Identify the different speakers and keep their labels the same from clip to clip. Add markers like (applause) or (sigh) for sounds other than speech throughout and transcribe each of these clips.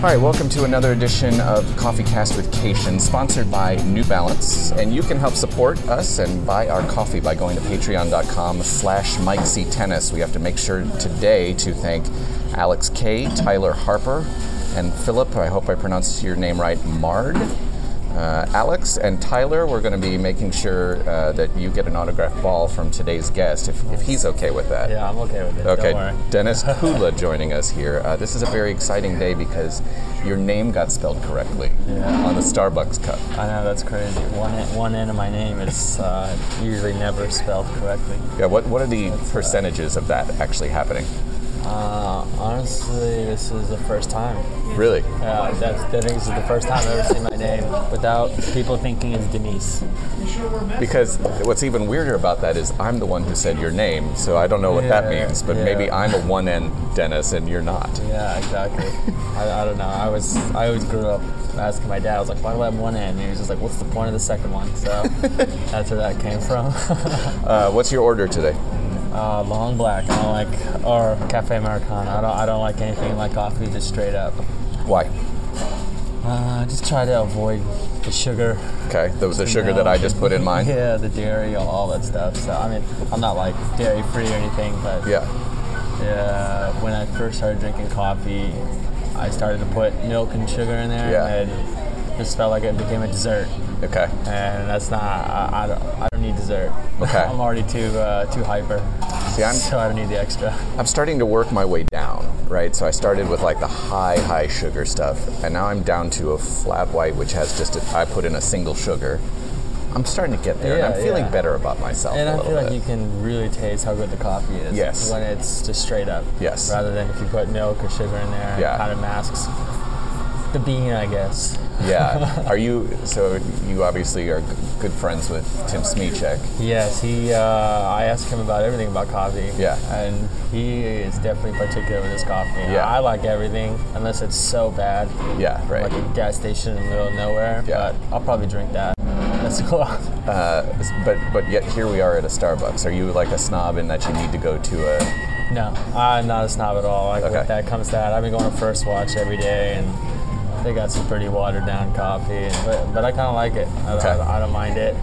Speaker 1: All right, welcome to another edition of Coffee Cast with Cation, sponsored by New Balance. And you can help support us and buy our coffee by going to patreon.com slash Mike C. Tennis. We have to make sure today to thank Alex K., Tyler Harper, and Philip, I hope I pronounced your name right, Mard. Uh, Alex and Tyler, we're going to be making sure uh, that you get an autographed ball from today's guest, if, if he's okay with that.
Speaker 2: Yeah, I'm okay with it.
Speaker 1: Okay. Dennis (laughs) Kudla joining us here. Uh, this is a very exciting day because your name got spelled correctly
Speaker 2: Yeah.
Speaker 1: on the Starbucks cup.
Speaker 2: I know that's crazy. One one end of my name is uh, usually never spelled correctly.
Speaker 1: Yeah, what, what are the percentages of that actually happening?
Speaker 2: Uh, honestly, this is the first time.
Speaker 1: Really?
Speaker 2: Yeah, that's, I think this is the first time I've ever seen my name without people thinking it's Denise.
Speaker 1: Because what's even weirder about that is I'm the one who said your name, so I don't know what that means, but
Speaker 2: yeah.
Speaker 1: maybe I'm a one end Dennis and you're not.
Speaker 2: Yeah, exactly. I, I don't know. I was I always grew up asking my dad. I was like, "Why do I have one end?" And he was just like, "What's the point of the second one?" So (laughs) that's where that came from. (laughs)
Speaker 1: Uh, what's your order today?
Speaker 2: Uh, long black. I don't like or cafe americano. I don't. I don't like anything like coffee just straight up.
Speaker 1: Why?
Speaker 2: Uh, just try to avoid the sugar.
Speaker 1: Okay, was the sugar that I just put in mine. (laughs)
Speaker 2: Yeah, the dairy, all, all that stuff. So I mean, I'm not like dairy free or anything, but
Speaker 1: Yeah.
Speaker 2: yeah, when I first started drinking coffee, I started to put milk and sugar in there,
Speaker 1: Yeah.
Speaker 2: and it just felt like it became a dessert.
Speaker 1: Okay.
Speaker 2: And that's not. I, I don't. I don't need dessert.
Speaker 1: Okay. (laughs)
Speaker 2: I'm already too uh, too hyper.
Speaker 1: See, I'm-
Speaker 2: so I don't need the extra.
Speaker 1: I'm starting to work my way down, right? So I started with like the high, high sugar stuff, and now I'm down to a flat white, which has just a, I put in a single sugar. I'm starting to get there, and I'm feeling
Speaker 2: yeah.
Speaker 1: better about myself
Speaker 2: And I feel like you can really taste how good the coffee is.
Speaker 1: Yes.
Speaker 2: When it's just straight up.
Speaker 1: Yes.
Speaker 2: Rather than if you put milk or sugar in there,
Speaker 1: Yeah.
Speaker 2: it kind of masks the bean, I guess.
Speaker 1: Yeah. Are you? So you obviously are g- good friends with Tim Smyczek.
Speaker 2: Yes, he. Uh, I asked him about everything about coffee.
Speaker 1: Yeah.
Speaker 2: And he is definitely particular with his coffee.
Speaker 1: Yeah.
Speaker 2: I like everything unless it's so bad.
Speaker 1: Yeah. Right.
Speaker 2: Like a gas station in the middle of nowhere.
Speaker 1: Yeah.
Speaker 2: But I'll probably drink that. (laughs) That's cool.
Speaker 1: Uh, but but yet here we are at a Starbucks. Are you like a snob in that you need to go to a?
Speaker 2: No, I'm not a snob at all. Like
Speaker 1: Okay.
Speaker 2: that comes that. I've been going to First Watch every day, and they got some pretty watered down coffee. And, but, but I kind of like it. I,
Speaker 1: Okay.
Speaker 2: I, I don't mind it.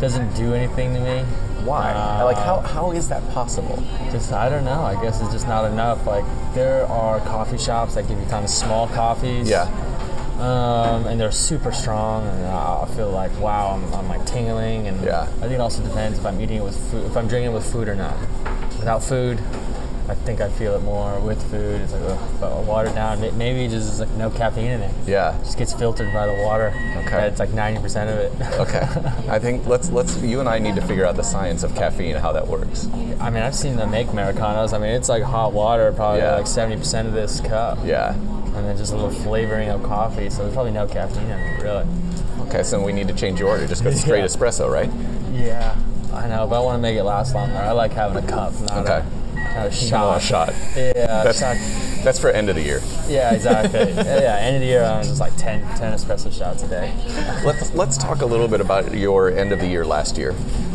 Speaker 2: Doesn't do anything to me.
Speaker 1: Why?
Speaker 2: Uh,
Speaker 1: like how how is that possible?
Speaker 2: Just I don't know. I guess it's just not enough. Like there are coffee shops that give you kind of small coffees.
Speaker 1: Yeah.
Speaker 2: Um, and they're super strong, and I feel like wow, I'm, I'm like tingling, and
Speaker 1: Yeah.
Speaker 2: I think it also depends if I'm eating it with food, if I'm drinking it with food or not. Without food, I think I feel it more. With food, it's like ugh, watered down. Maybe just like no caffeine in it.
Speaker 1: Yeah.
Speaker 2: Just gets filtered by the water.
Speaker 1: Okay.
Speaker 2: It's like 90% of it. (laughs)
Speaker 1: Okay. I think let's let's you and I need to figure out the science of caffeine and how that works.
Speaker 2: I mean, I've seen them make Americanos. I mean, it's like hot water, probably
Speaker 1: Yeah.
Speaker 2: like 70% of this cup.
Speaker 1: Yeah.
Speaker 2: And then just a little flavoring of coffee, so there's probably no caffeine in it, really.
Speaker 1: Okay, so we need to change your order. Just go (laughs) straight
Speaker 2: Yeah.
Speaker 1: espresso, right?
Speaker 2: Yeah, I know, but I want to make it last longer. I like having a cup, not,
Speaker 1: Okay.
Speaker 2: a, not a shot.
Speaker 1: want shot.
Speaker 2: Yeah,
Speaker 1: That's
Speaker 2: shot.
Speaker 1: that's for end of the year.
Speaker 2: Yeah, exactly. (laughs) yeah, yeah, end of the year, I'm just like 10, 10 espresso shots a day.
Speaker 1: Let's let's talk a little bit about your end of the year last year,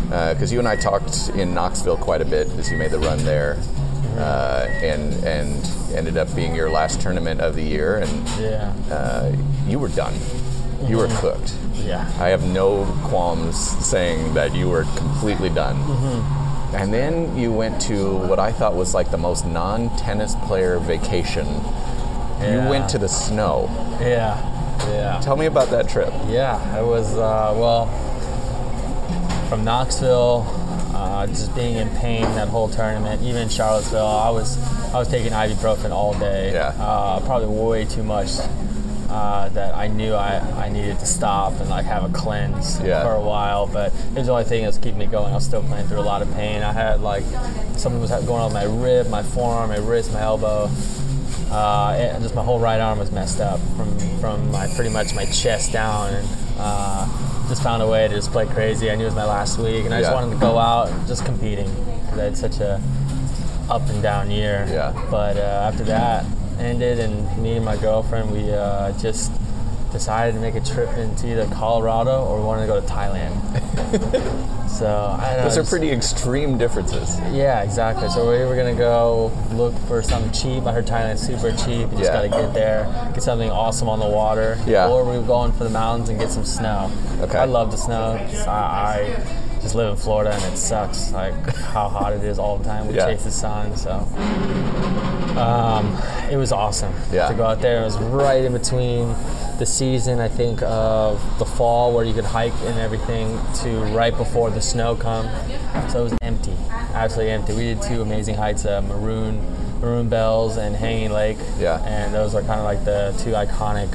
Speaker 1: because you and I talked in Knoxville quite a bit as you made the run there, uh, and and ended up being your last tournament of the year, and
Speaker 2: Yeah,
Speaker 1: uh, you were done. You were cooked.
Speaker 2: yeah.
Speaker 1: I have no qualms saying that you were completely done. And then you went to what I thought was like the most non-tennis player vacation. You went to the snow.
Speaker 2: Yeah, yeah.
Speaker 1: Tell me about that trip.
Speaker 2: Yeah, it was uh, well from Knoxville, uh, just being in pain that whole tournament. Even in Charlottesville, I was I was taking ibuprofen all day.
Speaker 1: Yeah.
Speaker 2: uh, probably way too much. Uh, that I knew I, I needed to stop and like have a cleanse
Speaker 1: Yeah.
Speaker 2: for a while, but it was the only thing that was keeping me going. I was still playing through a lot of pain. I had like something was going on with my rib, my forearm, my wrist, my elbow. Uh, and just my whole right arm was messed up from from my pretty much my chest down, and uh, just found a way to just play crazy. I knew it was my last week, and I just wanted to go out and just competing because I had such a up and down year.
Speaker 1: Yeah.
Speaker 2: But uh, after that ended, and me and my girlfriend, we uh, just decided to make a trip into either Colorado or we wanted to go to Thailand. (laughs) so I don't know.
Speaker 1: Those are
Speaker 2: just-
Speaker 1: pretty extreme differences.
Speaker 2: Yeah, exactly. So we were gonna go look for something cheap. I heard Thailand's super cheap. You just
Speaker 1: Yeah.
Speaker 2: gotta get there, get something awesome on the water.
Speaker 1: Yeah.
Speaker 2: Or we were going for the mountains and get some snow.
Speaker 1: Okay.
Speaker 2: I love the snow. I, I just live in Florida and it sucks like how hot it is all the time. We
Speaker 1: Yeah.
Speaker 2: chase the sun, so um, it was awesome
Speaker 1: Yeah.
Speaker 2: to go out there. It was right in between the season, I think, of the fall where you could hike and everything to right before the snow come. So it was empty, absolutely empty. We did two amazing hikes, uh, Maroon, Maroon Bells and Hanging Lake.
Speaker 1: Yeah.
Speaker 2: And those are kind of like the two iconic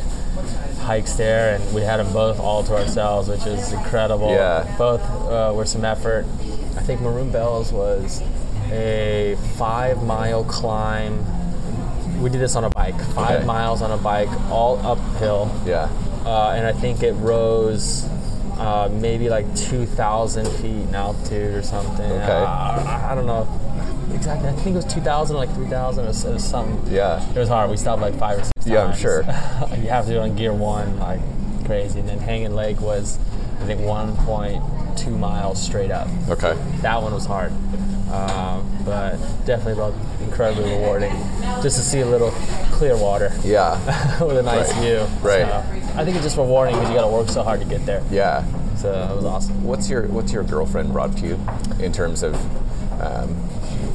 Speaker 2: hikes there, and we had them both all to ourselves, which is incredible.
Speaker 1: Yeah.
Speaker 2: Both uh, were some effort. I think Maroon Bells was a five mile climb. We did this on a bike, five
Speaker 1: Okay.
Speaker 2: miles on a bike, all uphill,
Speaker 1: Yeah.
Speaker 2: uh, and I think it rose uh, maybe like 2,000 feet in altitude or something.
Speaker 1: Okay.
Speaker 2: Uh, I, I don't know exactly. I think it was 2,000, like 3,000. It was, it was something.
Speaker 1: Yeah.
Speaker 2: It was hard. We stopped like five or six
Speaker 1: Yeah, I'm sure. (laughs)
Speaker 2: you have to do it on gear one, like crazy. And then Hanging Lake was, I think, 1.2 miles straight up.
Speaker 1: Okay.
Speaker 2: That one was hard, um, but definitely both incredibly rewarding. Just to see a little clear water
Speaker 1: Yeah. (laughs)
Speaker 2: with a nice
Speaker 1: Right.
Speaker 2: view.
Speaker 1: Right.
Speaker 2: So, I think it's just rewarding because you got to work so hard to get there.
Speaker 1: Yeah.
Speaker 2: So it was awesome.
Speaker 1: What's your What's your girlfriend brought to you in terms of um,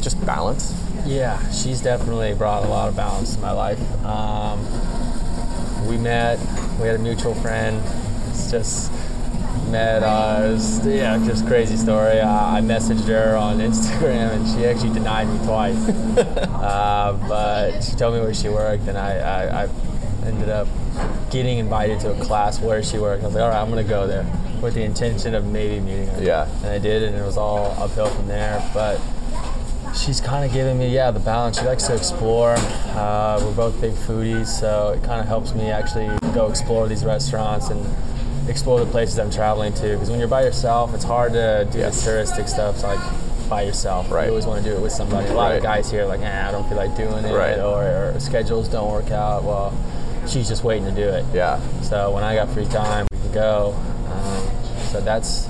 Speaker 1: just balance?
Speaker 2: Yeah, she's definitely brought a lot of balance to my life. Um, we met, we had a mutual friend. It's just met us. Yeah, just crazy story. Uh, I messaged her on (laughs) Instagram and she actually denied me twice. (laughs) uh, but she told me where she worked and I, I, I ended up getting invited to a class where she worked. I was like, all right, I'm going to go there with the intention of maybe meeting her.
Speaker 1: Yeah.
Speaker 2: And I did, and it was all uphill from there. But she's kind of giving me yeah the balance she likes to explore uh, we're both big foodies so it kind of helps me actually go explore these restaurants and explore the places i'm traveling to because when you're by yourself it's hard to do
Speaker 1: Yes.
Speaker 2: the touristic stuff like by yourself
Speaker 1: Right.
Speaker 2: you always want to do it with somebody a lot
Speaker 1: Right.
Speaker 2: of guys here are like eh, i don't feel like doing it
Speaker 1: Right.
Speaker 2: or, or schedules don't work out well she's just waiting to do it
Speaker 1: Yeah.
Speaker 2: so when I got free time, we can go. Um, so that's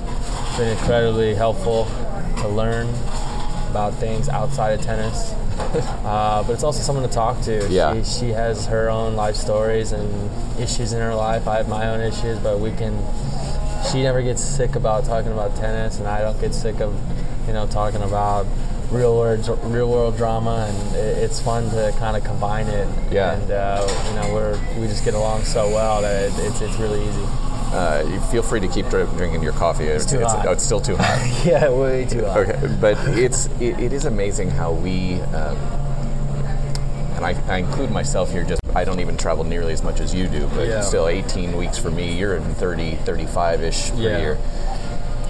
Speaker 2: been incredibly helpful to learn about things outside of tennis. (laughs) uh, but it's also someone to talk to.
Speaker 1: Yeah.
Speaker 2: She, she has her own life stories and issues in her life. I have my own issues, but we can. She never gets sick about talking about tennis, and I don't get sick of, you know, talking about real world real world drama, and it, it's fun to kind of combine it.
Speaker 1: Yeah.
Speaker 2: And uh, you know, we're we just get along so well that it, it's it's really easy.
Speaker 1: Uh, you feel free to keep dri- drinking your coffee. It's,
Speaker 2: too hot.
Speaker 1: oh, it's still too hot. (laughs)
Speaker 2: yeah, way too hot.
Speaker 1: okay, but it's it, it is amazing how we. Um, and I, I include myself here just I don't even travel nearly as much as you do, but
Speaker 2: Yeah.
Speaker 1: still 18 weeks for me, you're in 30, 35-ish per
Speaker 2: Yeah.
Speaker 1: year.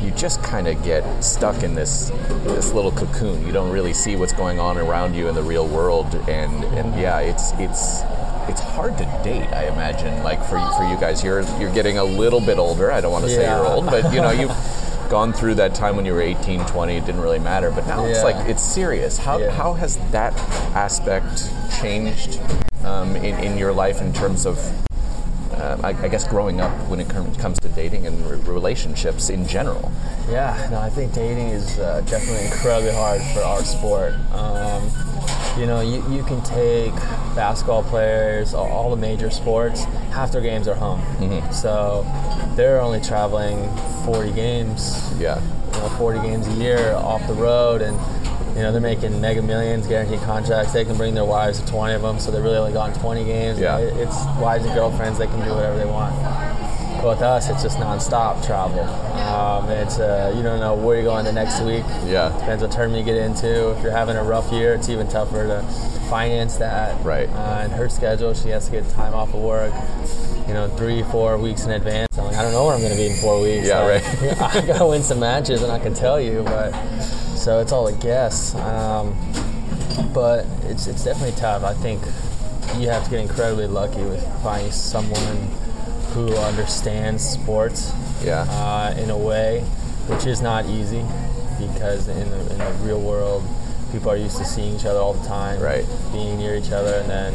Speaker 1: You just kind of get stuck in this this little cocoon. You don't really see what's going on around you in the real world, and and yeah, it's it's it's hard to date. I imagine, like for you, for you guys, you're you're getting a little bit older. I don't want to say
Speaker 2: Yeah.
Speaker 1: you're old, but you know you've (laughs) gone through that time when you were 18, 20. It didn't really matter, but now it's like it's serious. How
Speaker 2: Yeah.
Speaker 1: how has that aspect changed um, in in your life in terms of um, I, I guess growing up when it comes to dating and re- relationships in general.
Speaker 2: Yeah, no, I think dating is uh, definitely incredibly hard for our sport. Um, you know, you, you can take basketball players, all, the major sports, half their games are home. Mm-hmm. So they're only traveling 40 games,
Speaker 1: Yeah.
Speaker 2: you know, 40 games a year off the road, and you know they're making mega millions, guaranteed contracts. They can bring their wives to 20 of them, so they're really only gone 20 games.
Speaker 1: Yeah.
Speaker 2: It's wives and girlfriends; they can do whatever they want. But with us, it's just nonstop travel. Um, it's uh, you don't know where you're going the next week.
Speaker 1: Yeah.
Speaker 2: Depends what tournament you get into. If you're having a rough year, it's even tougher to finance that.
Speaker 1: Right.
Speaker 2: Uh, and her schedule, she has to get time off of work. You know, three, four weeks in advance. I'm like, I don't know where I'm going to be in four weeks.
Speaker 1: Yeah,
Speaker 2: Like,
Speaker 1: right. (laughs)
Speaker 2: I gotta win some matches, and I can tell you, but so it's all a guess. Um, but it's it's definitely tough. I think you have to get incredibly lucky with finding someone who understands sports
Speaker 1: Yeah.
Speaker 2: uh, in a way which is not easy because in the, in the real world people are used to seeing each other all the time
Speaker 1: Right.
Speaker 2: being near each other and then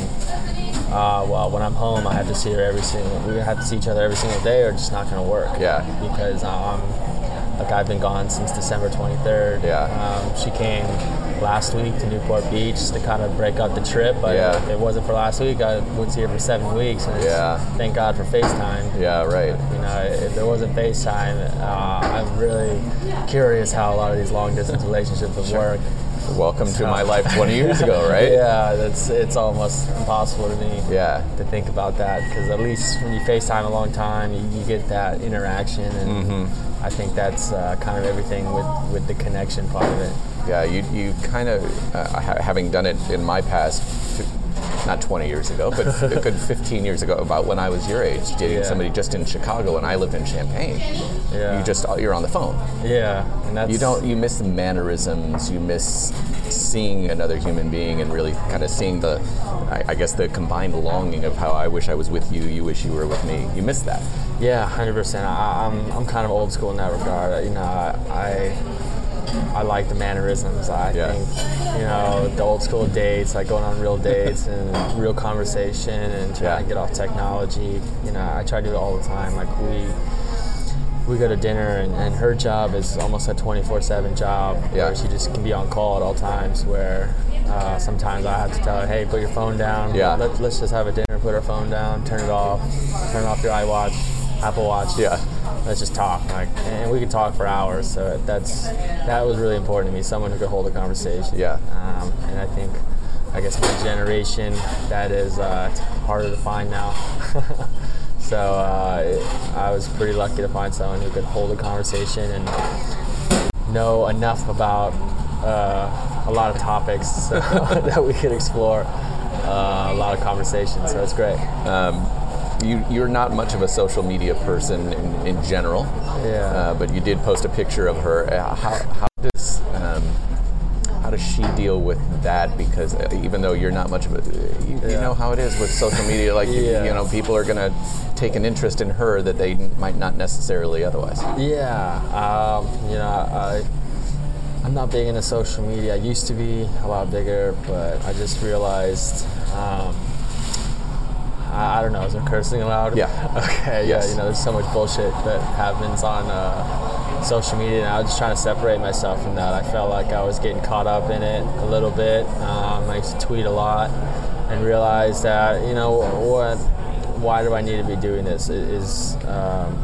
Speaker 2: uh, well, when I'm home, I have to see her every single. We have to see each other every single day, or it's just not going to work.
Speaker 1: Yeah.
Speaker 2: Because um, like I've been gone since December 23rd.
Speaker 1: Yeah.
Speaker 2: Um, she came last week to Newport Beach to kind of break up the trip, but
Speaker 1: Yeah.
Speaker 2: if it wasn't for last week, I would see her for seven weeks. And
Speaker 1: Yeah.
Speaker 2: Thank God for FaceTime.
Speaker 1: Yeah, right.
Speaker 2: You know, if there wasn't FaceTime, uh, I'm really curious how a lot of these long distance relationships would work.
Speaker 1: Welcome to my life 20 years ago, (laughs) right?
Speaker 2: Yeah, that's it's almost impossible to me
Speaker 1: Yeah.
Speaker 2: to think about that because at least when you FaceTime a long time, you, you get that interaction, and
Speaker 1: Mm-hmm.
Speaker 2: I think that's uh, kind of everything with with the connection part of it.
Speaker 1: Yeah, you, you kind of, uh, ha- having done it in my past, not 20 years ago, but (laughs) a good 15 years ago, about when I was your age, dating
Speaker 2: Yeah.
Speaker 1: somebody just in Chicago and I lived in Champaign.
Speaker 2: Yeah.
Speaker 1: You just, you're on the phone.
Speaker 2: Yeah, and that's
Speaker 1: You don't, you miss the mannerisms, you miss seeing another human being and really kind of seeing the, I, I guess, the combined longing of how I wish I was with you, you wish you were with me. You miss that.
Speaker 2: Yeah, hundred percent. I'm I'm kind of old school in that regard. You know, I I, I like the mannerisms. I
Speaker 1: Yeah.
Speaker 2: think you know the old school dates, like going on real dates and real conversation and trying
Speaker 1: Yeah.
Speaker 2: to get off technology. You know, I try to do it all the time. Like we. We go to dinner, and, and her job is almost a 24/7 job,
Speaker 1: Yeah.
Speaker 2: where she just can be on call at all times. Where uh, sometimes I have to tell her, "Hey, put your phone down.
Speaker 1: Yeah.
Speaker 2: Let, let's just have a dinner. Put our phone down. Turn it off. Turn off your iWatch, Apple Watch.
Speaker 1: Yeah.
Speaker 2: Let's just talk. Like, and we could talk for hours. So that's that was really important to me. Someone who could hold a conversation.
Speaker 1: Yeah.
Speaker 2: Um, and I think, I guess my generation, that is uh, harder to find now. (laughs) so uh, I was pretty lucky to find someone who could hold a conversation and know enough about uh, a lot of topics so (laughs) that we could explore uh, a lot of conversations. So it's great.
Speaker 1: You, you're not much of a social media person in, in general,
Speaker 2: Yeah.
Speaker 1: uh, but you did post a picture of her. Uh, how, how does um, how does she deal with that? Because uh, even though you're not much of a, you, you know how it is with social media. Like you- you know, people are gonna take an interest in her that they might not necessarily otherwise.
Speaker 2: Yeah, um, you know, I, I'm not big into social media. I used to be a lot bigger, but I just realized, um, I, I don't know, is there cursing allowed?
Speaker 1: Yeah. (laughs)
Speaker 2: Okay,
Speaker 1: Yes.
Speaker 2: yeah, you know, there's so much bullshit that happens on uh, social media, and I was just trying to separate myself from that. I felt like I was getting caught up in it a little bit. Um, I used to tweet a lot and realized that, you know, what, why do I need to be doing this? It Is um,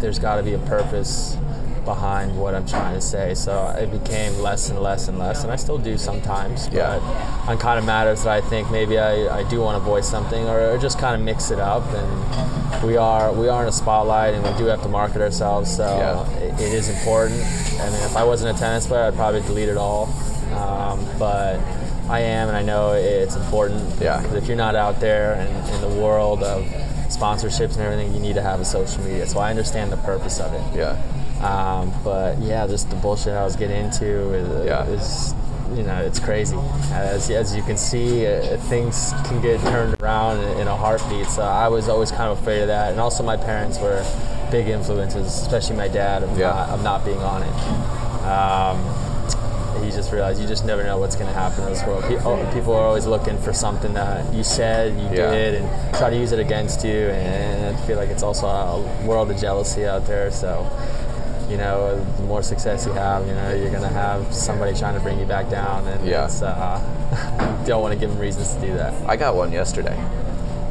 Speaker 2: there's got to be a purpose behind what I'm trying to say. So it became less and less and less, and I still do sometimes.
Speaker 1: Yeah.
Speaker 2: But on kind of matters that I think maybe I, I do want to voice something or, or just kind of mix it up. And we are we are in a spotlight, and we do have to market ourselves. So
Speaker 1: Yeah.
Speaker 2: it, it is important. I mean, if I wasn't a tennis player, I'd probably delete it all. Um, but I am, and I know it's important.
Speaker 1: Yeah.
Speaker 2: Because if you're not out there in, in the world of sponsorships and everything, you need to have a social media. So I understand the purpose of it.
Speaker 1: Yeah.
Speaker 2: Um, but yeah, just the bullshit I was getting into is,
Speaker 1: Yeah.
Speaker 2: is you know, it's crazy. As, as you can see, uh, things can get turned around in, a heartbeat. So I was always kind of afraid of that. And also, my parents were big influences, especially my dad, of,
Speaker 1: Yeah.
Speaker 2: not, of not being on it. Um, you just realize you just never know what's going to happen in this world. Oh, People are always looking for something that you said, you
Speaker 1: Yeah.
Speaker 2: did, and try to use it against you. And I feel like it's also a world of jealousy out there. So, you know, the more success you have, you know, you're going to have somebody trying to bring you back down. And
Speaker 1: Yeah.
Speaker 2: it's, uh, (laughs) don't want to give them reasons to do that.
Speaker 1: I got one yesterday.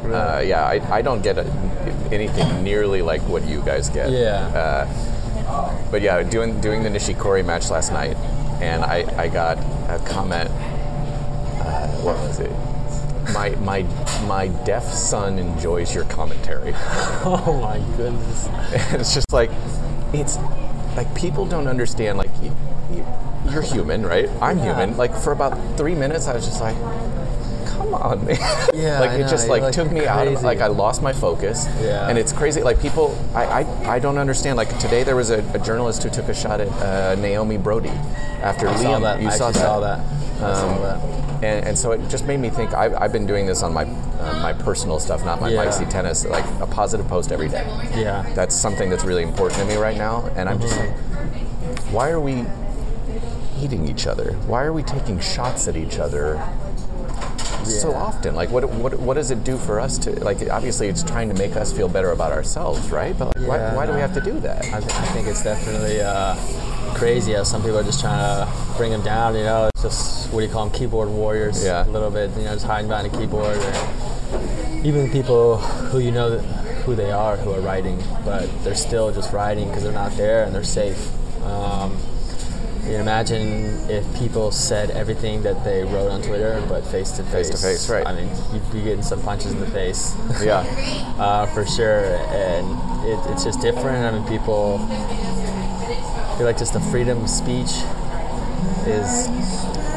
Speaker 1: Uh, yeah, I, I don't get a, anything nearly like what you guys get.
Speaker 2: Yeah.
Speaker 1: Uh, but yeah, doing doing the Nishikori match last night, and I, I got a comment. Uh, what was it? My my my deaf son enjoys your commentary. (laughs)
Speaker 2: oh my goodness.
Speaker 1: And (laughs) it's just like it's like people don't understand. Like you, you, you're human, right? I'm
Speaker 2: Yeah.
Speaker 1: human. Like for about three minutes, I was just like, "Come on, (laughs) man!"
Speaker 2: Yeah,
Speaker 1: like it just like,
Speaker 2: like,
Speaker 1: took
Speaker 2: "You're
Speaker 1: me out of like I lost my focus.
Speaker 2: Yeah.
Speaker 1: And it's crazy. Like people, I I, I don't understand. Like today, there was a, a journalist who took a shot at uh, Naomi Broady after
Speaker 2: I
Speaker 1: Liam.
Speaker 2: saw that.
Speaker 1: You
Speaker 2: I
Speaker 1: saw that.
Speaker 2: saw that. I saw
Speaker 1: Um,
Speaker 2: that.
Speaker 1: And, and so it just made me think. I've, I've been doing this on my uh, my personal stuff, not my
Speaker 2: Yeah.
Speaker 1: Mike C tennis. Like a positive post every day
Speaker 2: Yeah.
Speaker 1: that's something that's really important to me right now and i'm just like why are we eating each other why are we taking shots at each other so often. Like, what, what what does it do for us to like? Obviously, it's trying to make us feel better about ourselves, right? But like, why,
Speaker 2: Yeah,
Speaker 1: why do we have to do that?
Speaker 2: I, th- I think it's definitely uh, crazy how some people are just trying to bring them down. You know, it's just what do you call them, keyboard warriors?
Speaker 1: Yeah.
Speaker 2: A little bit, you know, just hiding behind a keyboard. Or even people who you know who they are who are writing, but they're still just writing because they're not there and they're safe. Um, you can imagine if people said everything that they wrote on Twitter, but face to face.
Speaker 1: Face to face, right.
Speaker 2: I mean, you'd be getting some punches in the face. (laughs)
Speaker 1: Yeah. (laughs)
Speaker 2: uh, for sure. And it, it's just different. I mean, people feel like just the freedom of speech is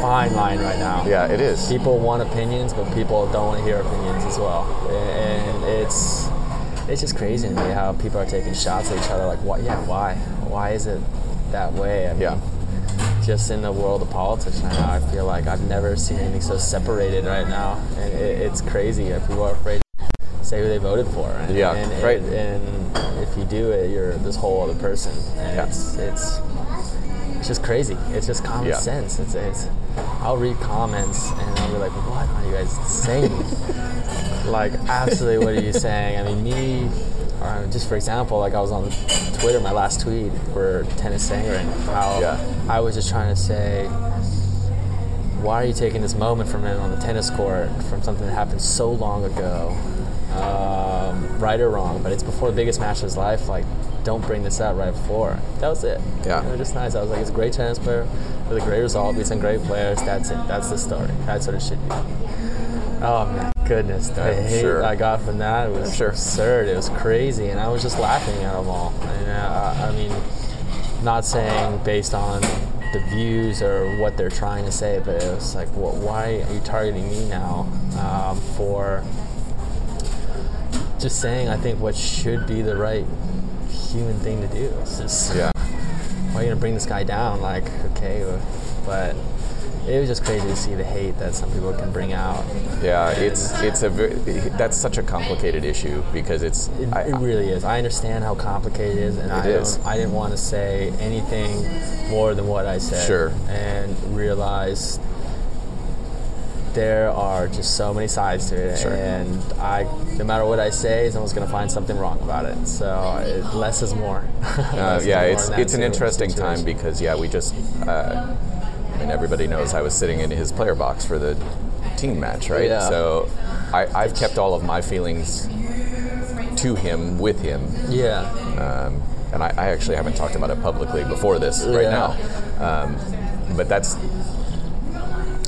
Speaker 2: fine line right now.
Speaker 1: Yeah, it is.
Speaker 2: People want opinions, but people don't want to hear opinions as well. And it's it's just crazy to me how people are taking shots at each other. Like, what? Yeah, why? Why is it that way? I mean,
Speaker 1: Yeah.
Speaker 2: just in the world of politics right now, I feel like I've never seen anything so separated right now, and it, it's crazy. that People are afraid to say who they voted for. And,
Speaker 1: Yeah,
Speaker 2: and,
Speaker 1: right.
Speaker 2: And, and if you do it, you're this whole other person, and
Speaker 1: Yeah.
Speaker 2: it's it's it's just crazy. It's just common
Speaker 1: Yeah.
Speaker 2: sense. It's, it's I'll read comments and I'll be like, what are you guys saying? (laughs) like, absolutely, what are you saying? I mean, me, uh, just for example, like I was on Twitter, my last tweet for Tennys Sandgren, how
Speaker 1: Yeah.
Speaker 2: I was just trying to say, why are you taking this moment from him on the tennis court from something that happened so long ago? Um, right or wrong, but it's before the biggest match of his life. Like, don't bring this out right before. That was it.
Speaker 1: Yeah.
Speaker 2: It was just nice. I was like, it's a great tennis player with a great result, beat some great players. That's it. That's the story. That's what it should be. Oh my goodness, the
Speaker 1: I'm
Speaker 2: hate
Speaker 1: sure.
Speaker 2: I got from that it was
Speaker 1: sure.
Speaker 2: absurd. It was crazy, and I was just laughing at them all. And uh, I mean, not saying based on the views or what they're trying to say, but it was like, well, why are you targeting me now um, for just saying? I think what should be the right human thing to do. It's just
Speaker 1: Yeah.
Speaker 2: why are you gonna bring this guy down? Like, okay, but it was just crazy to see the hate that some people can bring out.
Speaker 1: Yeah,
Speaker 2: And
Speaker 1: it's it's a very, that's such a complicated issue because it's
Speaker 2: It,
Speaker 1: I-
Speaker 2: it really is. I understand how complicated it is, and I
Speaker 1: It is.
Speaker 2: don't. I didn't want to say anything more than what I said.
Speaker 1: Sure.
Speaker 2: And realize there are just so many sides to it,
Speaker 1: Sure.
Speaker 2: and I, no matter what I say, someone's gonna find something wrong about it. So it, less is more. (laughs)
Speaker 1: Uh,
Speaker 2: Less is
Speaker 1: yeah,
Speaker 2: more
Speaker 1: it's it's an interesting time because yeah, we just uh, and everybody knows I was sitting in his player box for the team match, right?
Speaker 2: Yeah.
Speaker 1: So I, I've kept all of my feelings to him with him,
Speaker 2: Yeah.
Speaker 1: um, and I, I actually haven't talked about it publicly before this right
Speaker 2: Yeah.
Speaker 1: now. Um, but that's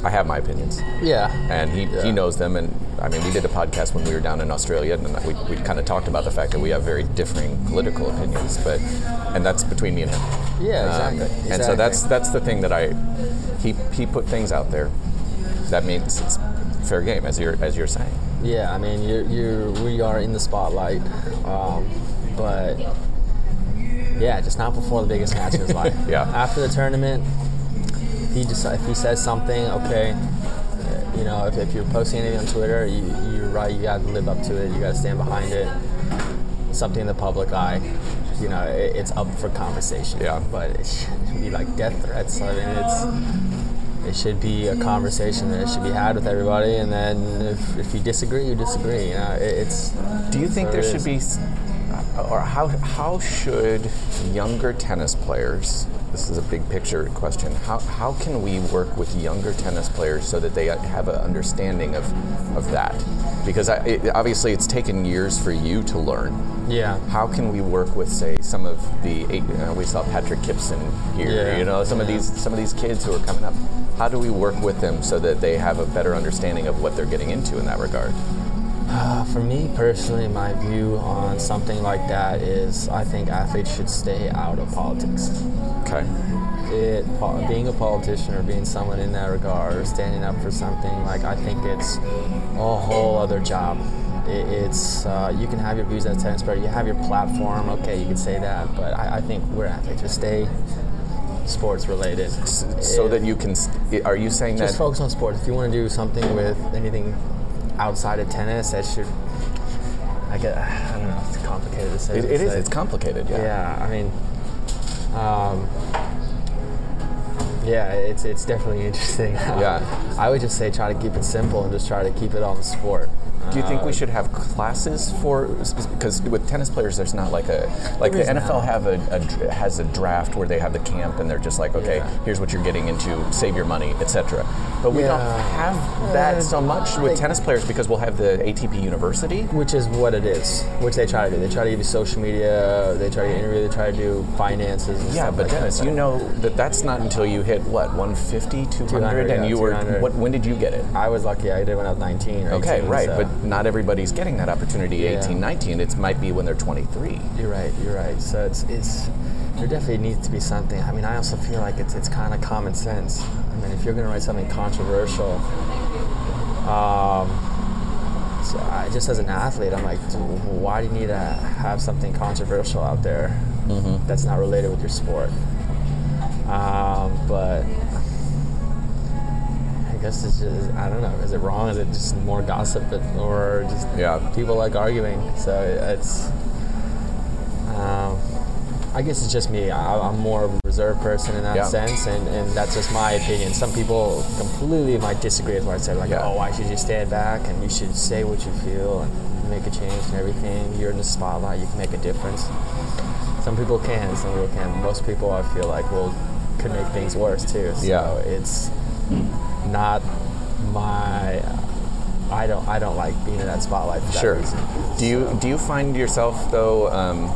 Speaker 1: I have my opinions,
Speaker 2: Yeah.
Speaker 1: and he,
Speaker 2: Yeah.
Speaker 1: he knows them. And I mean, we did a podcast when we were down in Australia, and we, we kind of talked about the fact that we have very differing political opinions, but and that's between me and him.
Speaker 2: Yeah.
Speaker 1: Um,
Speaker 2: Exactly.
Speaker 1: And so that's that's the thing that I he he put things out there. That means it's fair game, as you're as you're saying.
Speaker 2: Yeah, I mean, you you we are in the spotlight, um, but yeah, just not before the biggest match of his life. (laughs)
Speaker 1: Yeah.
Speaker 2: After the tournament, he if he says something, okay, you know, if, if you're posting anything on Twitter, you you're right. You got to live up to it. You got to stand behind it. Something in the public eye, you know, it, it's up for conversation.
Speaker 1: Yeah.
Speaker 2: But it should be like death threats. I mean, it's it should be a conversation that should be had with everybody, and then if, if you disagree, you disagree. You know, it, it's.
Speaker 1: Do you think there should be, or how how should younger tennis players? This is a big picture question. How how can we work with younger tennis players so that they have an understanding of of that? Because I, it, obviously it's taken years for you to learn.
Speaker 2: Yeah.
Speaker 1: How can we work with, say, some of the eight, uh, we saw Patrick Gibson here.
Speaker 2: Yeah,
Speaker 1: You know, some of these some of these kids who are coming up. How do we work with them so that they have a better understanding of what they're getting into in that regard?
Speaker 2: Uh, for me personally, my view on something like that is I think athletes should stay out of politics.
Speaker 1: Okay.
Speaker 2: It, being a politician or being someone in that regard or standing up for something, like I think it's a whole other job. It, it's uh, you can have your views as a tennis player, you have your platform. Okay, you can say that, but I, I think we're athletes. Just stay sports related.
Speaker 1: so
Speaker 2: If-
Speaker 1: that you can are you saying
Speaker 2: just
Speaker 1: that Just
Speaker 2: focus on sports. If you want to do something with anything outside of tennis, that should. I get. I don't know. It's complicated to say.
Speaker 1: it, it is it's complicated yeah
Speaker 2: Yeah, I mean, um, Yeah, it's it's definitely (laughs) interesting.
Speaker 1: Yeah.
Speaker 2: I would just say try to keep it simple and just try to keep it on the sport.
Speaker 1: Do you think we
Speaker 2: Uh,
Speaker 1: should have classes for because with tennis players, there's not like a like the NFL
Speaker 2: now.
Speaker 1: have a, a has a draft where they have the camp and they're just like, okay,
Speaker 2: Yeah.
Speaker 1: here's what you're getting into, save your money, etc. But we don't have that
Speaker 2: Uh,
Speaker 1: so much with
Speaker 2: like-
Speaker 1: tennis players because we'll have the ATP University.
Speaker 2: Which is what it is. Which they try to do. They try to give you social media. They try to interview. They try to do finances. And
Speaker 1: Yeah, but
Speaker 2: like
Speaker 1: Dennis, you know that that's not until you hit what 150, 200,
Speaker 2: 200,
Speaker 1: and
Speaker 2: yeah,
Speaker 1: you were what? When did you get it?
Speaker 2: I was lucky. I did when I was 19 or 18.
Speaker 1: Okay, right,
Speaker 2: so-
Speaker 1: but not everybody's getting that opportunity.
Speaker 2: Yeah.
Speaker 1: 18, 19. It might be when they're 23.
Speaker 2: You're right. You're right. So it's it's there definitely needs to be something. I mean, I also feel like it's it's kind of common sense. I mean, if you're going to write something controversial, um, so I, just as an athlete, I'm like, why do you need to have something controversial out there that's not related with your sport? Um, but guess it's just I don't know. Is it wrong? Is it just more gossip, or just
Speaker 1: Yeah.
Speaker 2: people like arguing? So it's. Um, I guess it's just me. I, I'm more of a reserved person in that
Speaker 1: Yeah.
Speaker 2: sense, and, and that's just my opinion. Some people completely might disagree with what I said, like,
Speaker 1: Yeah.
Speaker 2: oh, why should you stand back and you should say what you feel and make a change and everything. You're in the spotlight, you can make a difference. Some people can, some people can. Most people, I feel like, will could make things worse too. So
Speaker 1: Yeah.
Speaker 2: it's not my. I don't. I don't like being in that spotlight. For that
Speaker 1: Sure.
Speaker 2: reason.
Speaker 1: Do you do you find yourself though? Um,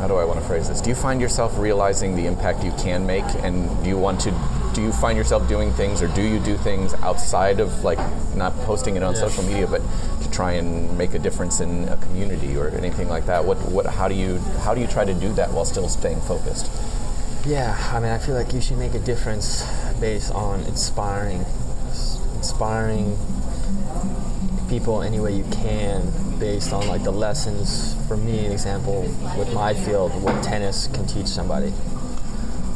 Speaker 1: how do I want to phrase this? Do you find yourself realizing the impact you can make, and do you want to? Do you find yourself doing things, or do you do things outside of like not posting it on
Speaker 2: Yeah.
Speaker 1: social media, but to try and make a difference in a community or anything like that? What what? How do you how do you try to do that while still staying focused?
Speaker 2: Yeah, I mean, I feel like you should make a difference based on inspiring, inspiring people any way you can, based on like the lessons. For me, an example with my field, what tennis can teach somebody.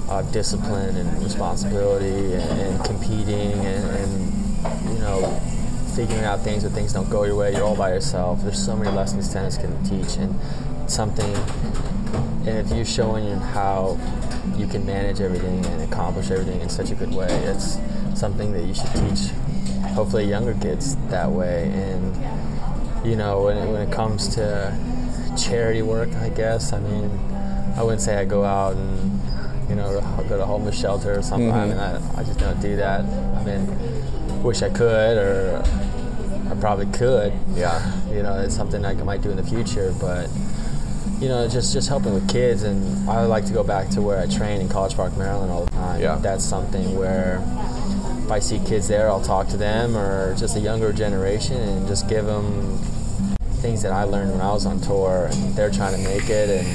Speaker 2: Uh, discipline and responsibility and, and competing and, and you know figuring out things when things don't go your way you're all by yourself there's so many lessons tennis can teach and something and if you're showing how you can manage everything and accomplish everything in such a good way, it's something that you should teach hopefully younger kids that way. And you know, when it, when it comes to charity work, I guess, I mean, I wouldn't say I go out and you know go to a homeless shelter or something. I mm-hmm. mean, I, I just don't do that. I mean, wish I could, or I probably could.
Speaker 1: Yeah.
Speaker 2: You know, it's something I might do in the future, but you know, just just helping with kids, and I like to go back to where I train in College Park, Maryland, all the time.
Speaker 1: Yeah.
Speaker 2: That's something where if I see kids there, I'll talk to them, or just a younger generation, and just give them things that I learned when I was on tour, and they're trying to make it, and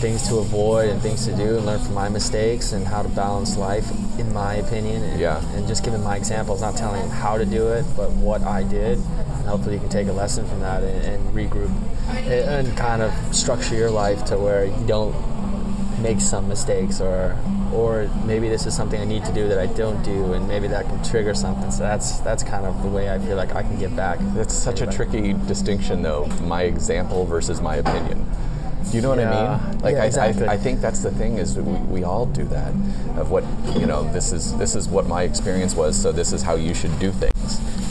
Speaker 2: things to avoid, and things to do, and learn from my mistakes, and how to balance life, in my opinion, and,
Speaker 1: Yeah.
Speaker 2: and just giving my examples, not telling them how to do it, but what I did, and hopefully you can take a lesson from that and, and regroup and, kind of structure your life to where you don't make some mistakes or or maybe this is something I need to do that I don't do and maybe that can trigger something so that's that's kind of the way I feel like I can get back
Speaker 1: That's such a tricky distinction, though. My example versus my opinion. Do you know what I mean? Like
Speaker 2: Yeah,
Speaker 1: I,
Speaker 2: exactly.
Speaker 1: I, I think that's the thing is we, we all do that. Of what you know, this is this is what my experience was, so this is how you should do things.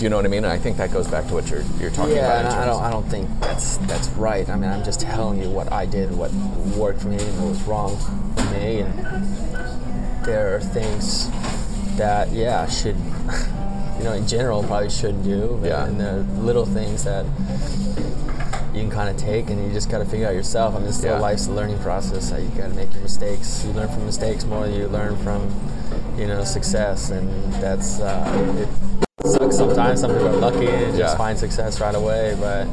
Speaker 1: Do you know what I mean? And I think that goes back to what you're you're talking
Speaker 2: yeah,
Speaker 1: about. in
Speaker 2: I don't, I don't think that's that's right. I mean, I'm just telling you what I did, what worked for me, and what was wrong for me. And there are things that, yeah, should, (laughs) you know, in general, probably shouldn't do. but-
Speaker 1: Yeah.
Speaker 2: And there are little things that you can kind of take, and you just got to figure out yourself. I mean, still
Speaker 1: Yeah.
Speaker 2: life's a learning process. So you got to make your mistakes. You learn from mistakes more than you learn from, you know, success, and that's uh, it sucks sometimes. Some people are lucky and
Speaker 1: Yeah.
Speaker 2: just find success right away, but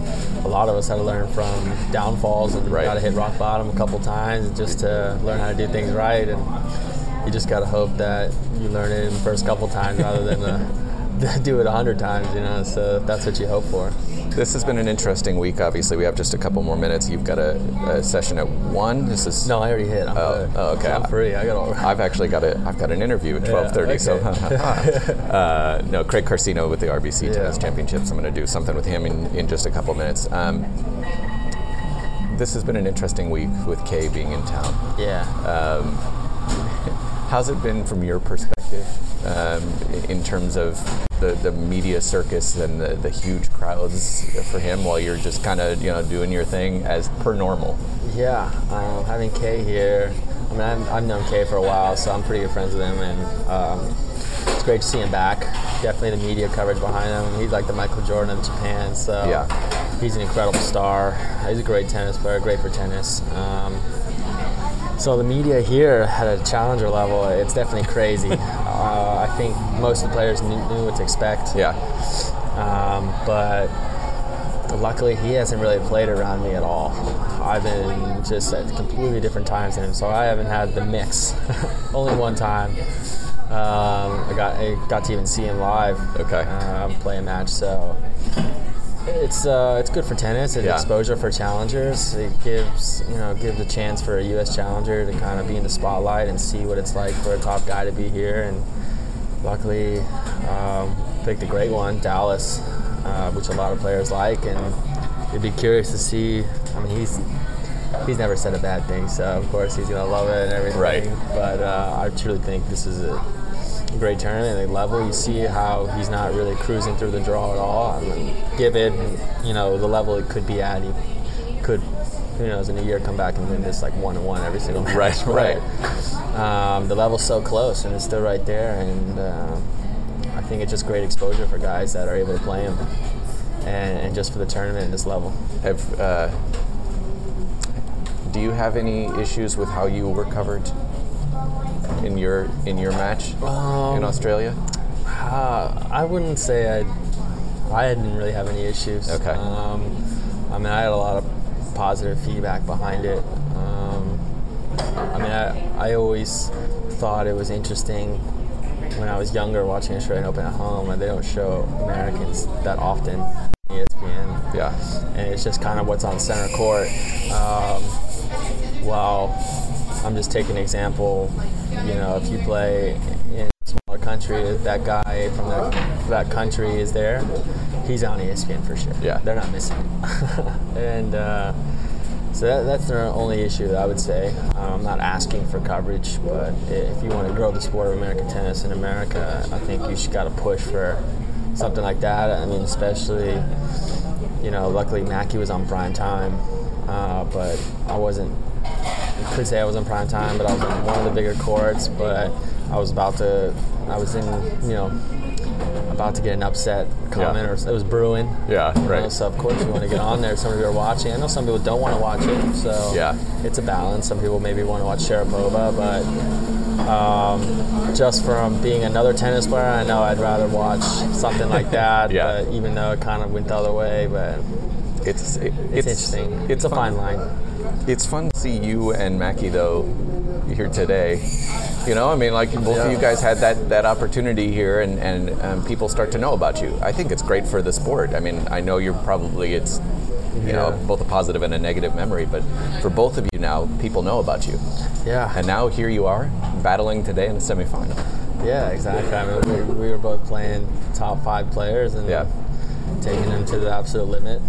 Speaker 2: a lot of us had to learn from downfalls and
Speaker 1: Right.
Speaker 2: got to hit rock bottom a couple times just to learn how to do things right. And you just got to hope that you learn it in the first couple times rather than uh, (laughs) do it a hundred times, you know. So that's what you hope for.
Speaker 1: This has been an interesting week. Obviously, we have just a couple more minutes. You've got a, a session at one. This is
Speaker 2: No, I already hit. I'm
Speaker 1: Oh, oh, okay.
Speaker 2: I'm free. I got all. (laughs)
Speaker 1: I've actually got a I've got an interview at twelve thirty. So
Speaker 2: okay. (laughs)
Speaker 1: uh, no, Craig Carcino with the RBC
Speaker 2: Yeah.
Speaker 1: Tennis Championships. I'm going to do something with him in, in just a couple minutes. Um, this has been an interesting week with Kei being in town.
Speaker 2: yeah.
Speaker 1: How's it been from your perspective um, in terms of the, the media circus and the, the huge crowds for him while you're just kind of you know doing your thing as per normal?
Speaker 2: Yeah, um, having Kei here. I mean, I've, I've known Kei for a while, so I'm pretty good friends with him, and um, it's great to see him back. Definitely the media coverage behind him. He's like the Michael Jordan of Japan, so
Speaker 1: Yeah.
Speaker 2: he's an incredible star. He's a great tennis player, great for tennis. Um, so the media here at a challenger level, it's definitely crazy. (laughs) uh, I think most of the players knew, knew what to expect.
Speaker 1: Yeah,
Speaker 2: Um, but luckily, he hasn't really played around me at all. I've been just at completely different times than him, so I haven't had the mix. (laughs) Only one time. Um, I got I got to even see him live.
Speaker 1: Okay.
Speaker 2: Um, play a match, so it's uh, it's good for tennis. It's
Speaker 1: Yeah.
Speaker 2: exposure for challengers. It gives you know gives a chance for a U.S. challenger to kind of be in the spotlight and see what it's like for a top guy to be here. And luckily, um, picked a great one, Dallas, uh, which a lot of players like. And you'd be curious to see. I mean, he's he's never said a bad thing, so of course he's gonna love it and everything.
Speaker 1: Right.
Speaker 2: But uh, I truly think this is a great tournament. The level. You see how he's not really cruising through the draw at all. I mean, given you know the level it could be at, he could who knows in a year come back and win this like one and one every single match.
Speaker 1: Right, right.
Speaker 2: Um, the level's so close and it's still right there, and uh, I think it's just great exposure for guys that are able to play him, and, and just for the tournament and this level.
Speaker 1: have. Uh, do you have any issues with how you were covered in your in your match in
Speaker 2: Um,
Speaker 1: Australia?
Speaker 2: Uh, I wouldn't say I. I didn't really have any issues.
Speaker 1: Okay.
Speaker 2: Um, I mean, I had a lot of positive feedback behind it. I mean, I, I always thought it was interesting when I was younger watching Australian Open at home, and they don't show Americans that often on ESPN
Speaker 1: Yeah,
Speaker 2: and it's just kind of what's on center court. Um, well, I'm just taking an example. You know, if you play in a smaller country, that guy from that, that country is there, he's on ESPN for sure.
Speaker 1: Yeah.
Speaker 2: They're not missing it. (laughs) and uh, so that, that's the only issue that I would say. Um, I'm not asking for coverage, but if you want to grow the sport of American tennis in America, I think you should got to push for something like that. I mean, especially you know, luckily Mackie was on prime time, uh, but I wasn't. I could say I was on prime time, but I was on one of the bigger courts. But I was about to. I was in, you know, about to get an upset comment,
Speaker 1: Yeah.
Speaker 2: or it was brewing.
Speaker 1: yeah,
Speaker 2: You know,
Speaker 1: right.
Speaker 2: so of course you want to get on there. Some of you are watching. I know some people don't want to watch it, so
Speaker 1: Yeah.
Speaker 2: it's a balance. Some people maybe want to watch Sharapova, but um, just from being another tennis player, I know I'd rather watch something like (laughs) that.
Speaker 1: Yeah.
Speaker 2: But even though it kind of went the other way, but
Speaker 1: It's it-
Speaker 2: it's, interesting. It's, a
Speaker 1: fun.
Speaker 2: fine line.
Speaker 1: It's fun to see you and Mackie though here today. You know, I mean, like both of you guys had that, that opportunity here, and and um, people start to know about you. I think it's great for the sport. I mean, I know you're probably it's you know both a positive and a negative memory, but for both of you now, people know about you,
Speaker 2: Yeah.
Speaker 1: and now here you are battling today in the semifinal.
Speaker 2: Yeah, exactly. I mean, we, we were both playing top five players and
Speaker 1: Yeah.
Speaker 2: taking them to the absolute limit.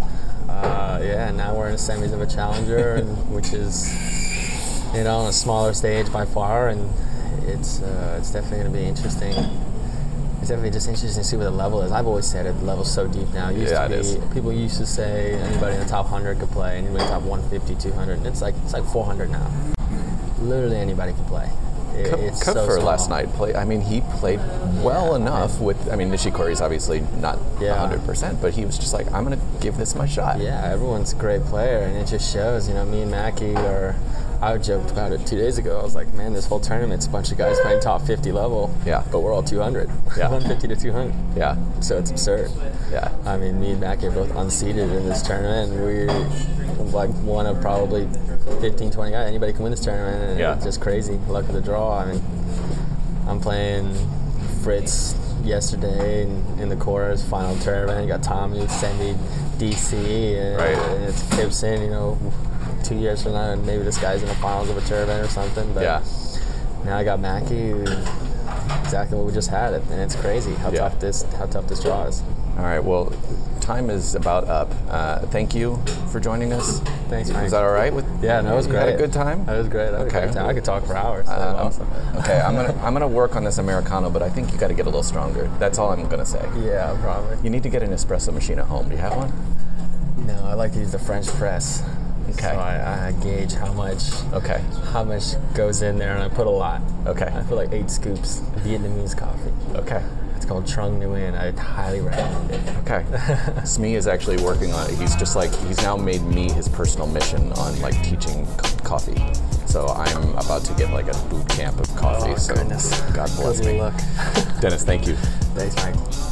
Speaker 2: Uh, yeah, and now we're in the semis of a challenger, and, which is, you know, on a smaller stage by far, and it's uh, it's definitely going to be interesting. It's definitely just interesting to see what the level is. I've always said it, the level's so deep now. It used
Speaker 1: Yeah,
Speaker 2: to be,
Speaker 1: is.
Speaker 2: People used to say anybody in the top 100 could play, anybody in the top 150, 200, and it's like it's like 400 now. Literally anybody can play. It, it's so
Speaker 1: Kupfer
Speaker 2: small.
Speaker 1: last night play. I mean, he played well enough with. I mean, Nishikori's obviously not
Speaker 2: Yeah.
Speaker 1: hundred percent, but he was just like, I'm going to give this my shot.
Speaker 2: Yeah, everyone's a great player, and it just shows. You know, me and Mackie are. I joked about it two days ago. I was like, man, this whole tournament's a bunch of guys playing top 50 level.
Speaker 1: Yeah.
Speaker 2: But we're all 200.
Speaker 1: Yeah. (laughs)
Speaker 2: 150 to 200.
Speaker 1: Yeah,
Speaker 2: So it's absurd.
Speaker 1: yeah.
Speaker 2: I mean, me and Mackie are both unseeded in this tournament, and we're like one of probably 15, 20 guys. Anybody can win this tournament, and
Speaker 1: Yeah.
Speaker 2: it's just crazy. Luck of the draw. I mean, I'm playing Fritz yesterday in, in the quarters final tournament. You got Tommy, Semi, DC, and,
Speaker 1: Right.
Speaker 2: and it's Gibson. You know, two years from now, and maybe this guy's in the finals of a tournament or something. But
Speaker 1: Yeah.
Speaker 2: now I got Mackie, Exactly what we just had, and it's crazy how
Speaker 1: Yeah.
Speaker 2: tough this how tough this draw is.
Speaker 1: All right. Well, time is about up. Uh, thank you for joining us.
Speaker 2: Thanks,
Speaker 1: Is
Speaker 2: Mike.
Speaker 1: that all right? With
Speaker 2: Yeah, no, it was
Speaker 1: you
Speaker 2: great.
Speaker 1: Had a good time.
Speaker 2: That was great. That
Speaker 1: Okay.
Speaker 2: time. I could talk for hours. That was
Speaker 1: Um,
Speaker 2: awesome.
Speaker 1: okay, I'm gonna (laughs) I'm gonna work on this americano, but I think you got to get a little stronger. That's all I'm gonna say.
Speaker 2: Yeah, probably.
Speaker 1: You need to get an espresso machine at home. Do you have one?
Speaker 2: No, I like to use the French press.
Speaker 1: Okay.
Speaker 2: So I, I gauge how much
Speaker 1: Okay.
Speaker 2: how much goes in there, and I put a lot.
Speaker 1: Okay.
Speaker 2: I put like eight scoops of Vietnamese coffee.
Speaker 1: Okay.
Speaker 2: It's called Trung Nguyen. I highly recommend it.
Speaker 1: Okay. (laughs) Smee is actually working on it. He's just like he's now made me his personal mission on like teaching co- coffee. So I'm about to get like a boot camp of coffee.
Speaker 2: Oh,
Speaker 1: so
Speaker 2: goodness.
Speaker 1: God bless
Speaker 2: Good
Speaker 1: me.
Speaker 2: luck.
Speaker 1: Tennys, thank you. (laughs)
Speaker 2: Thanks, Mike.